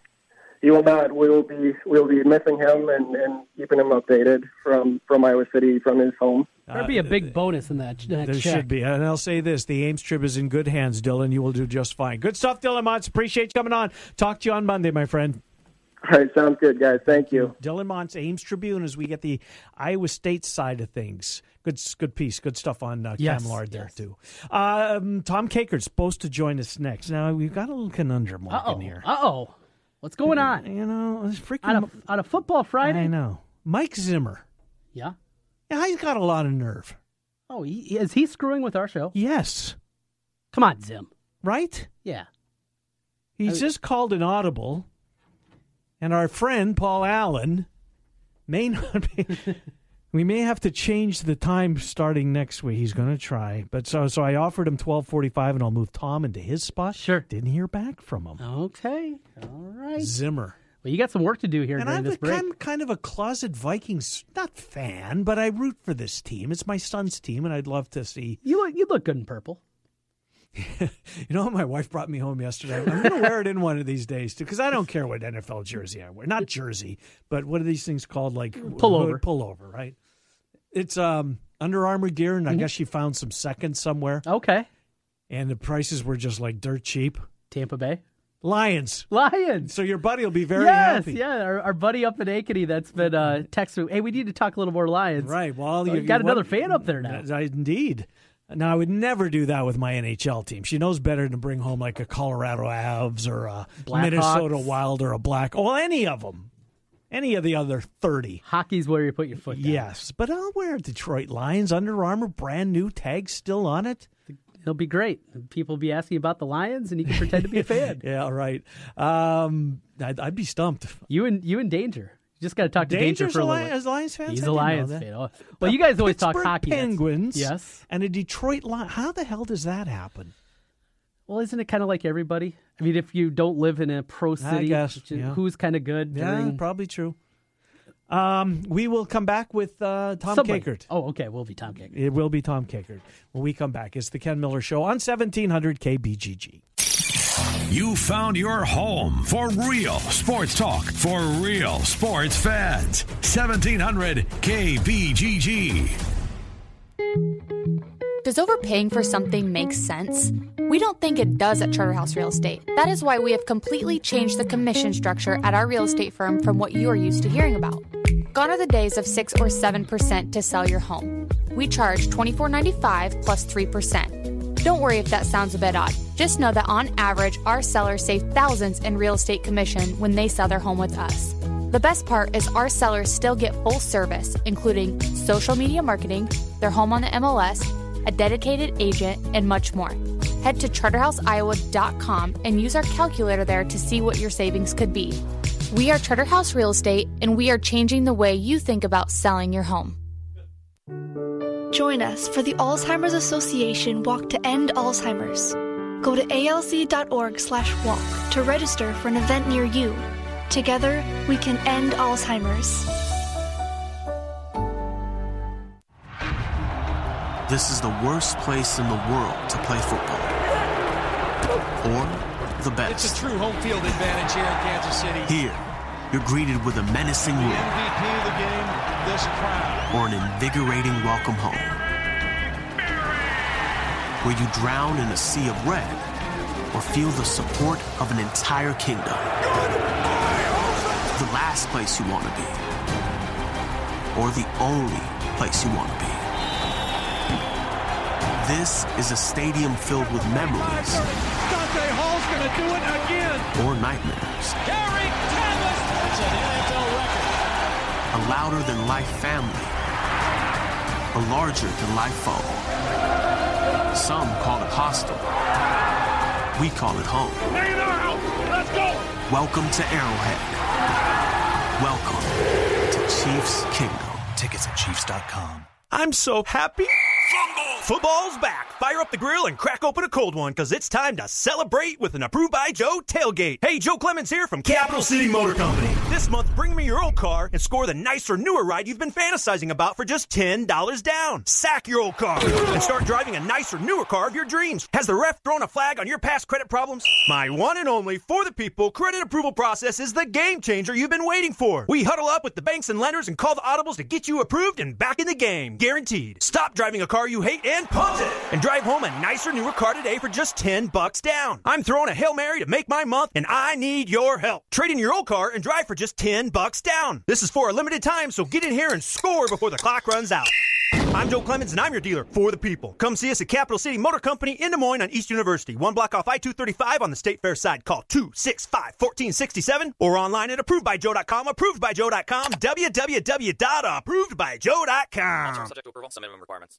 He will not. We will be we'll be missing him and, and keeping him updated from, from Iowa City from his home. There'd be a big bonus in that. that There check. should be. And I'll say this the Ames Trib is in good hands, Dylan. You will do just fine. Good stuff, Dylan Montz. Appreciate you coming on. Talk to you on Monday, my friend. All right, sounds good, guys. Thank you. Dylan Montz, Ames Tribune, as we get the Iowa State side of things. Good, good piece, good stuff on uh, Yes, Cam Lard there too. Um, Tom Kakert's supposed to join us next. Now we've got a little conundrum working here. Uh oh. What's going on? You know, it's freaking on a, on a football Friday. I know. Mike Zimmer. Yeah. Yeah, he's got a lot of nerve. Oh, he, is he screwing with our show? Yes. Come on, Zim. Right? Yeah. He's just called an audible, and our friend Paul Allen may not be. (laughs) we may have to change the time starting next week. He's going to try, but so so I offered him twelve forty five, and I'll move Tom into his spot. Sure. Didn't hear back from him. Okay. All right. Zimmer. Well, you got some work to do here And during I'm this break. I'm kind of a closet Vikings not fan, but I root for this team. It's my son's team, and I'd love to see. You look you look good in purple. (laughs) You know, my wife brought me home yesterday. I'm going to wear it in one of these days too, because I don't care what NFL jersey I wear. Not jersey, but what are these things called? Like Pullover. Pullover, right? It's um Under Armour gear, and I guess she found some seconds somewhere. Okay. And the prices were just like dirt cheap. Tampa Bay Lions. Lions. So your buddy will be very yes, happy. yeah. Our, our buddy up in Ankeny that's been uh, texting. Hey, we need to talk a little more Lions. Right. Well, Uh, you got you another want- fan up there now. Indeed. Now, I would never do that with my NHL team. She knows better to bring home like a Colorado Avs or a Blackhawks. Minnesota Wild or a Black. Well, any of them. Any of the other 30. Hockey's where you put your foot down. Yes. But I'll wear Detroit Lions, Under Armour, brand new tag still on it. It'll be great. People will be asking about the Lions, and you can pretend to be a (laughs) fan. yeah, right. Um, I'd, I'd be stumped. You and you in danger. You just got to talk to Danger for a little. Bit. as Lions fans? He's I a Lions fan. Oh, Well, you guys always talk Pittsburgh hockey. Penguins. Yes. And a Detroit Lion. How the hell does that happen? Well, isn't it kind of like everybody? I mean, if you don't live in a pro city, guess, is- yeah. who's kind of good? Yeah, during... probably true. Um, we will come back with uh, Tom Somebody. Kakert. Oh, okay. We'll be Tom Kakert. It will be Tom Kakert when we come back. It's the Ken Miller Show on 1700 KBGG. You found your home for real sports talk for real sports fans. 1700 KBGG. Does overpaying for something make sense? We don't think it does at Charterhouse Real Estate. That is why we have completely changed the commission structure at our real estate firm from what you are used to hearing about. Gone are the days of 6 or 7% to sell your home. We charge $24.95 plus 3%. Don't worry if that sounds a bit odd. Just know that on average, our sellers save thousands in real estate commission when they sell their home with us. The best part is our sellers still get full service, including social media marketing, their home on the MLS, a dedicated agent, and much more. Head to charterhouseiowa.com and use our calculator there to see what your savings could be. We are Charterhouse Real Estate, and we are changing the way you think about selling your home. Join us for the Alzheimer's Association Walk to End Alzheimer's. Go to alz.org slash walk to register for an event near you. Together, we can end Alzheimer's. This is the worst place in the world to play football. Or the best. It's a true home field advantage here in Kansas City. Here, you're greeted with a menacing roar MVP of the game, this crowd. or an invigorating welcome home. Where you drown in a sea of red or feel the support of an entire kingdom. The last place you want to be. Or the only place you want to be. This is a stadium filled with memories Dante Hall's going to do it again. or nightmares. Gary Thomas. A louder than life family. A larger than life foe. Some call it hostile. We call it home. Let's go. Welcome to Arrowhead. Welcome to Chiefs Kingdom. Tickets at Chiefs.com. I'm so happy. Football's back. Fire up the grill and crack open a cold one because it's time to celebrate with an approved by Joe tailgate. Hey, Joe Clemens here from Capital City Motor Company. This month, bring me your old car and score the nicer, newer ride you've been fantasizing about for just $10 down. Sack your old car and start driving a nicer, newer car of your dreams. Has the ref thrown a flag on your past credit problems? My one and only for the people credit approval process is the game changer you've been waiting for. We huddle up with the banks and lenders and call the audibles to get you approved and back in the game. Guaranteed. Stop driving a car you hate and punt it. And drive home a nicer, newer car today for just 10 bucks down. I'm throwing a Hail Mary to make my month and I need your help. Trade in your old car and drive for just 10 bucks down. This is for a limited time, so get in here and score before the clock runs out. I'm Joe Clemens, and I'm your dealer for the people. Come see us at Capital City Motor Company in Des Moines on East University, one block off I-235 on the State Fair side. Call 265-1467 or online at approvedbyjoe.com, approvedbyjoe.com, www.approvedbyjoe.com. Subject to approval, some minimum requirements.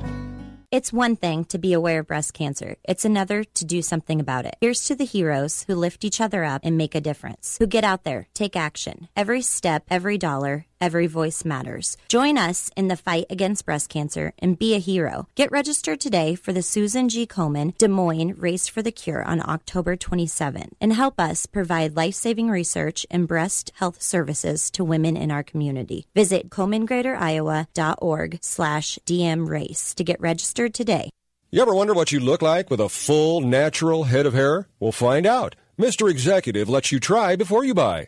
It's one thing to be aware of breast cancer. It's another to do something about it. Here's to the heroes who lift each other up and make a difference, who get out there, take action. Every step, every dollar, Every voice matters. Join us in the fight against breast cancer and be a hero. Get registered today for the Susan G. Komen Des Moines Race for the Cure on October 27th and help us provide life saving research and breast health services to women in our community. Visit KomenGreaterIowa.org slash DM race to get registered today. You ever wonder what you look like with a full, natural head of hair? We'll find out. Mr. Executive lets you try before you buy.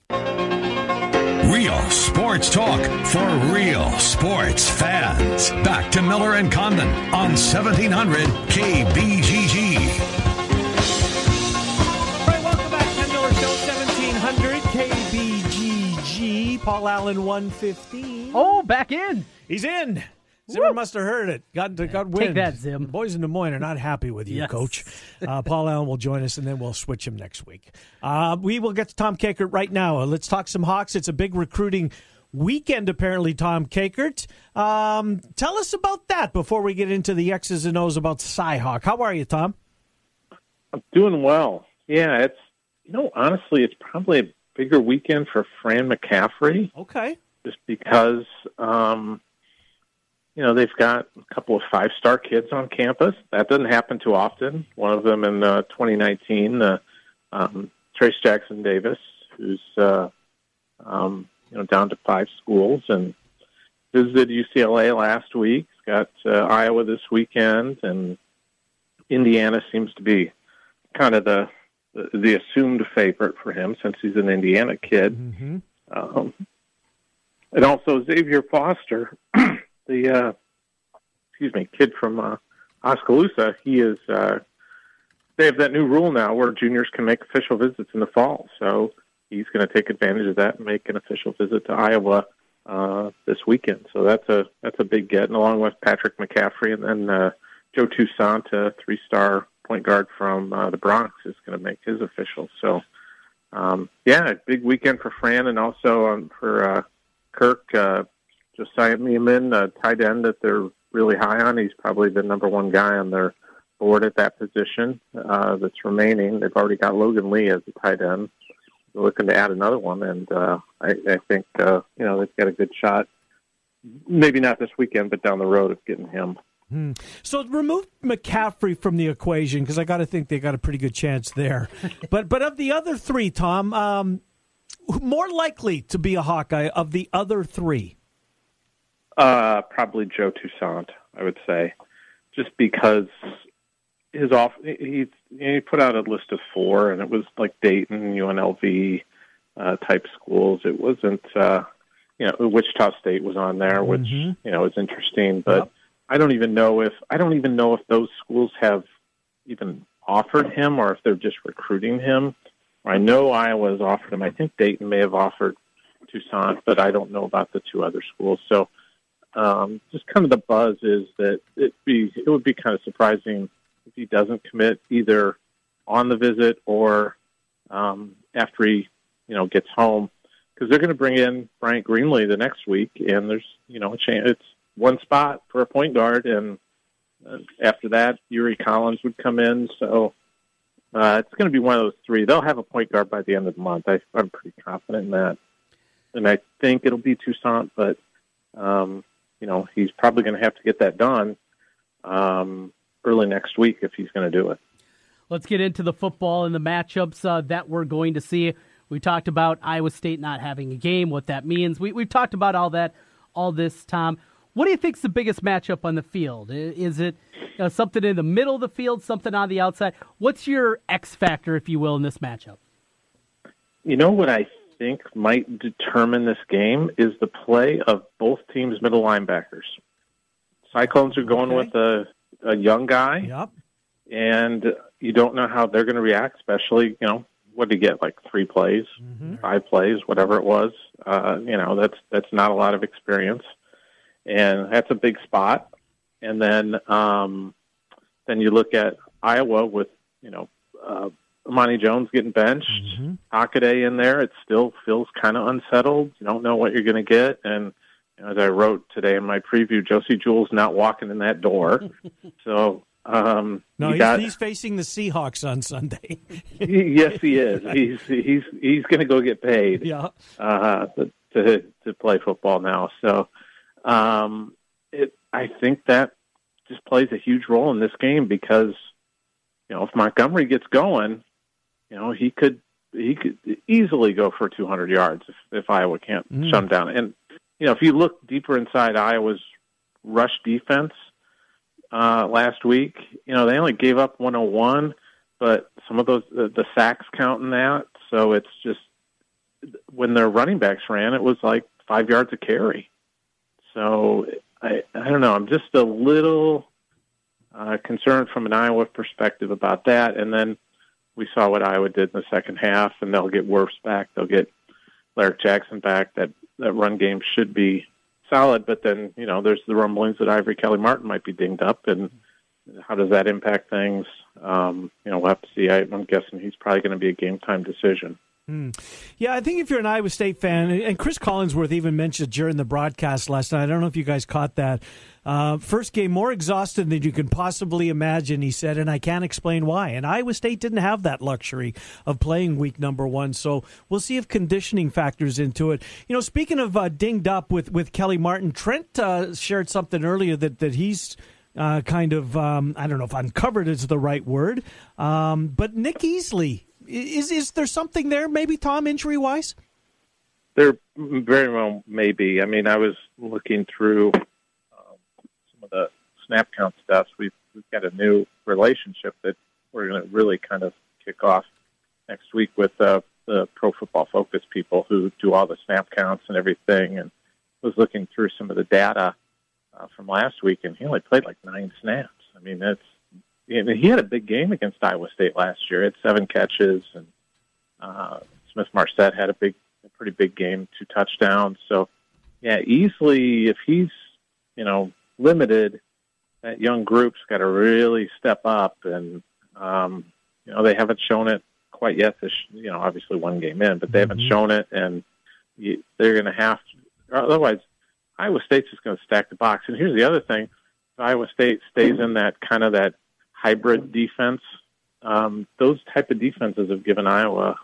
Real sports talk for real sports fans. Back to Miller and Condon on 1700 KBGG. All right, welcome back to Miller Show, 1700 KBGG. Paul Allen, 115. Oh, back in. He's in. Zimmer must have heard it. Got got wind. that, Zim. The boys in Des Moines are not happy with you, Yes. Coach. (laughs) Uh, Paul Allen will join us, and then we'll switch him next week. Uh, we will get to Tom Kakert right now. Uh, let's talk some Hawks. It's a big recruiting weekend, apparently. Tom Kakert, um, tell us about that before we get into the X's and O's about Cyhawk. How are you, Tom? I'm doing well. Yeah, it's you know honestly, it's probably a bigger weekend for Fran McCaffery. Okay. Just because um, you know they've got a couple of five star kids on campus. That doesn't happen too often. One of them in uh, 2019, uh, um, Trayce Jackson Davis, who's uh, um, you know down to five schools and visited UCLA last week. Got uh, Iowa this weekend, and Indiana seems to be kind of the the, the assumed favorite for him since he's an Indiana kid. Mm-hmm. Um, and also Xavier Foster, (clears throat) the uh, excuse me, kid from uh, Oskaloosa. He is. Uh, they have that new rule now where juniors can make official visits in the fall. So he's going to take advantage of that and make an official visit to Iowa uh, this weekend. So that's a that's a big get, and along with Patrick McCaffery and then uh, Joe Toussaint, a three-star point guard from uh, the Bronx, is going to make his official. So um, yeah, big weekend for Fran, and also um, for uh, Kirk. Uh, Josiah Meeman, a tight end that they're really high on. He's probably the number one guy on their board at that position uh, that's remaining. They've already got Logan Lee as a tight end. They're looking to add another one, and uh, I, I think uh, you know they've got a good shot. Maybe not this weekend, but down the road of getting him. Hmm. So remove McCaffery from the equation because I got to think they got a pretty good chance there. (laughs) but but of the other three, Tom, um, more likely to be a Hawkeye of the other three. Uh, probably Joe Toussaint, I would say, just because his off he he put out a list of four, and it was like Dayton, UNLV uh, type schools. It wasn't uh, you know Wichita State was on there, which Mhm. you know is interesting, but I don't even know if I don't even know if those schools have even offered him or if they're just recruiting him. I know Iowa's offered him. I think Dayton may have offered Toussaint, but I don't know about the two other schools. So um, just kind of the buzz is that it be it would be kind of surprising if he doesn't commit either on the visit or um, after he you know gets home because they're going to bring in Bryant Greenlee the next week, and there's you know a chance it's one spot for a point guard, and uh, after that Yuri Collins would come in, so. Uh, it's going to be one of those three. They'll have a point guard by the end of the month. I, I'm pretty confident in that, and I think it'll be Toussaint. But um, you know, he's probably going to have to get that done um, early next week if he's going to do it. Let's get into the football and the matchups uh, that we're going to see. We talked about Iowa State not having a game, what that means. We, we've talked about all that, all this, Tom. What do you think's the biggest matchup on the field? Is it uh, something in the middle of the field, something on the outside? What's your X factor, if you will, in this matchup? You know what I think might determine this game is the play of both teams' middle linebackers. Cyclones are going with a, a young guy, Yep. and you don't know how they're going to react. Especially, you know, what did he get? Like three plays, five plays, whatever it was. Uh, you know, that's that's not a lot of experience, and that's a big spot. And then um, then you look at Iowa with you know uh, Amani Jones getting benched, mm-hmm. Hockaday in there. It still feels kind of unsettled. You don't know what you're going to get, and you know, as I wrote today in my preview, Josey Jewell's not walking in that door. (laughs) so um, no, he's, got, he's, facing the Seahawks on Sunday. (laughs) yes, he is. He's he's he's going to go get paid. Yeah. Uh, to to play football now. So, um, it I think that just plays a huge role in this game because you know if Montgomery gets going, you know he could he could easily go for 200 yards if, if Iowa can't mm. shut him down. And you know if you look deeper inside Iowa's rush defense uh, last week, you know they only gave up 101, but some of those the, the sacks count in that. So it's just when their running backs ran, it was like five yards a carry. So I I don't know. I'm just a little uh, concerned from an Iowa perspective about that. And then we saw what Iowa did in the second half, and they'll get Wirfs back. They'll get Alaric Jackson back. That that run game should be solid. But then you know there's the rumblings that Ivory Kelly Martin might be dinged up, and how does that impact things? Um, you know, we'll have to see. I, I'm guessing he's probably going to be a game time decision. Mm. Yeah, I think if you're an Iowa State fan, and Cris Collinsworth even mentioned during the broadcast last night, I don't know if you guys caught that. Uh, first game more exhausted than you can possibly imagine, he said, and I can't explain why. And Iowa State didn't have that luxury of playing week number one, so we'll see if conditioning factors into it. You know, speaking of uh, dinged up with, with Kelly Martin, Trent uh, shared something earlier that, that he's. Uh, kind of, um, I don't know if uncovered is the right word, um, but Nick Easley is is there something there? Maybe Tom injury wise. There very well may be. I mean, I was looking through um, some of the snap count stuff. We've we've got a new relationship that we're going to really kind of kick off next week with uh, the Pro Football Focus people who do all the snap counts and everything. And was looking through some of the data uh, from last week, and he only played like nine snaps. I mean, that's he had a big game against Iowa State last year. He had seven catches, and uh, Smith Marsette had a big, a pretty big game, two touchdowns. So, yeah, Easley if he's you know limited, that young group's got to really step up, and um, you know they haven't shown it quite yet. This, you know, obviously one game in, but they haven't mm-hmm. shown it, and you, they're going to have to. Otherwise, Iowa State's just going to stack the box. And here's the other thing: if Iowa State stays in that kind of that hybrid defense. Um, those type of defenses have given Iowa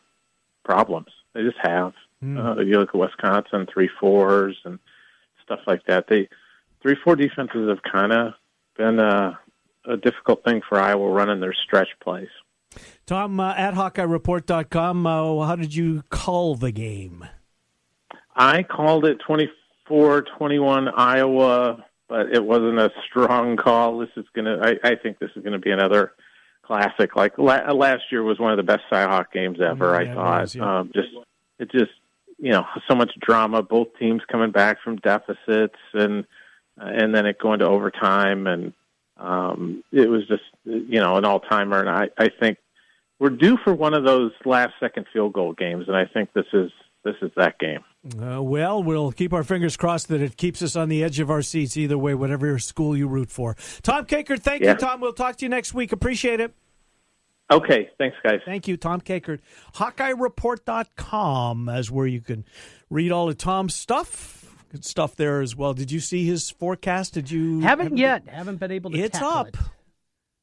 problems. They just have. Mm. Uh, you look at Wisconsin, three fours and stuff like that. They three four defenses have kind of been a, a difficult thing for Iowa running their stretch plays. Tom uh, at HawkeyeReport.com, uh, how did you call the game? I called it 24-21 Iowa but it wasn't a strong call. This is gonna. I, I think this is gonna be another classic. Like la- last year was one of the best Cyhawk games ever. Yeah, I thought. Was, yeah. um, just it just you know so much drama. Both teams coming back from deficits and and then it going to overtime and um, it was just you know an all timer. And I I think we're due for one of those last second field goal games, and I think this is this is that game. Uh, well, we'll keep our fingers crossed that it keeps us on the edge of our seats either way, whatever school you root for. Tom Kakert, thank yeah. you, Tom. We'll talk to you next week. Appreciate it. Okay. Thanks, guys. Thank you, Tom Kakert. HawkeyeReport.com is where you can read all of Tom's stuff. Good stuff there as well. Did you see his forecast? Did you? Haven't have yet. Haven't been able to. It's up. It.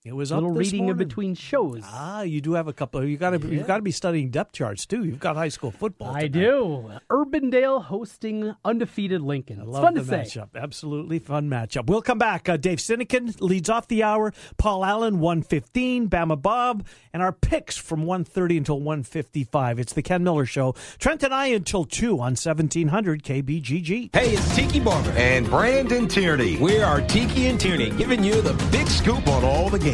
It was a little reading morning. in between shows. Ah, you do have a couple. You got to yeah. you've got to be studying depth charts too. You've got high school football. Tonight. I do. Urbandale hosting undefeated Lincoln. It's fun the to say. matchup. Absolutely fun matchup. We'll come back. Uh, Dave Sinekin leads off the hour. Paul Allen one fifteen. Bama Bob and our picks from one thirty until one fifty five. It's the Ken Miller Show. Trent and I until two on seventeen hundred KBGG. Hey, it's Tiki Barber and Brandon Tierney. We are Tiki and Tierney, giving you the big scoop on all the games.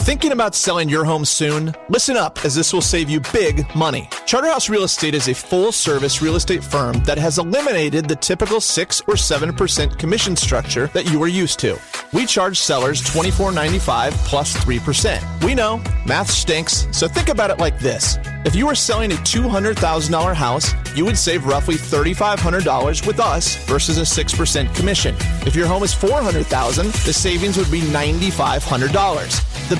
Thinking about selling your home soon? Listen up, as this will save you big money. Charterhouse Real Estate is a full service real estate firm that has eliminated the typical 6 or 7% commission structure that you are used to. We charge sellers $24.95 plus 3%. We know, math stinks, so think about it like this. If you were selling a $200,000 house, you would save roughly $3,500 with us versus a 6% commission. If your home is 400,000, the savings would be $9,500. The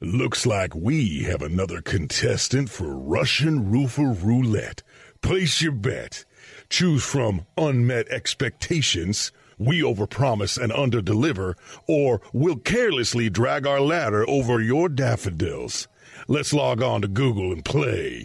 Looks like we have another contestant for Russian Roofer Roulette. Place your bet. Choose from unmet expectations, we overpromise and underdeliver, or we'll carelessly drag our ladder over your daffodils. Let's log on to Google and play.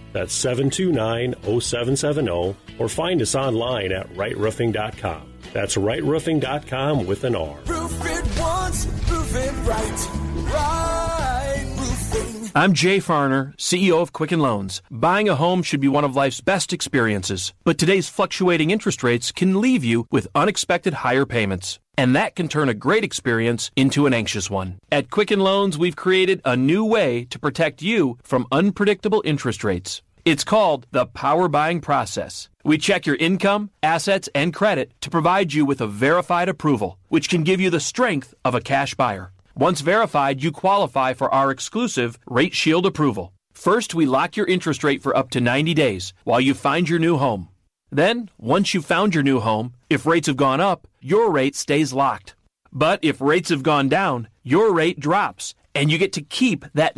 That's 729 0770, or find us online at rightroofing.com. That's rightroofing.com with an R. Roof it once, roof it right. Right roofing. I'm Jay Farner, CEO of Quicken Loans. Buying a home should be one of life's best experiences, but today's fluctuating interest rates can leave you with unexpected higher payments. And that can turn a great experience into an anxious one. At Quicken Loans, we've created a new way to protect you from unpredictable interest rates. It's called the power buying process. We check your income, assets, and credit to provide you with a verified approval, which can give you the strength of a cash buyer. Once verified, you qualify for our exclusive Rate Shield approval. First, we lock your interest rate for up to 90 days while you find your new home. Then, once you've found your new home, if rates have gone up, your rate stays locked. But if rates have gone down, your rate drops, and you get to keep that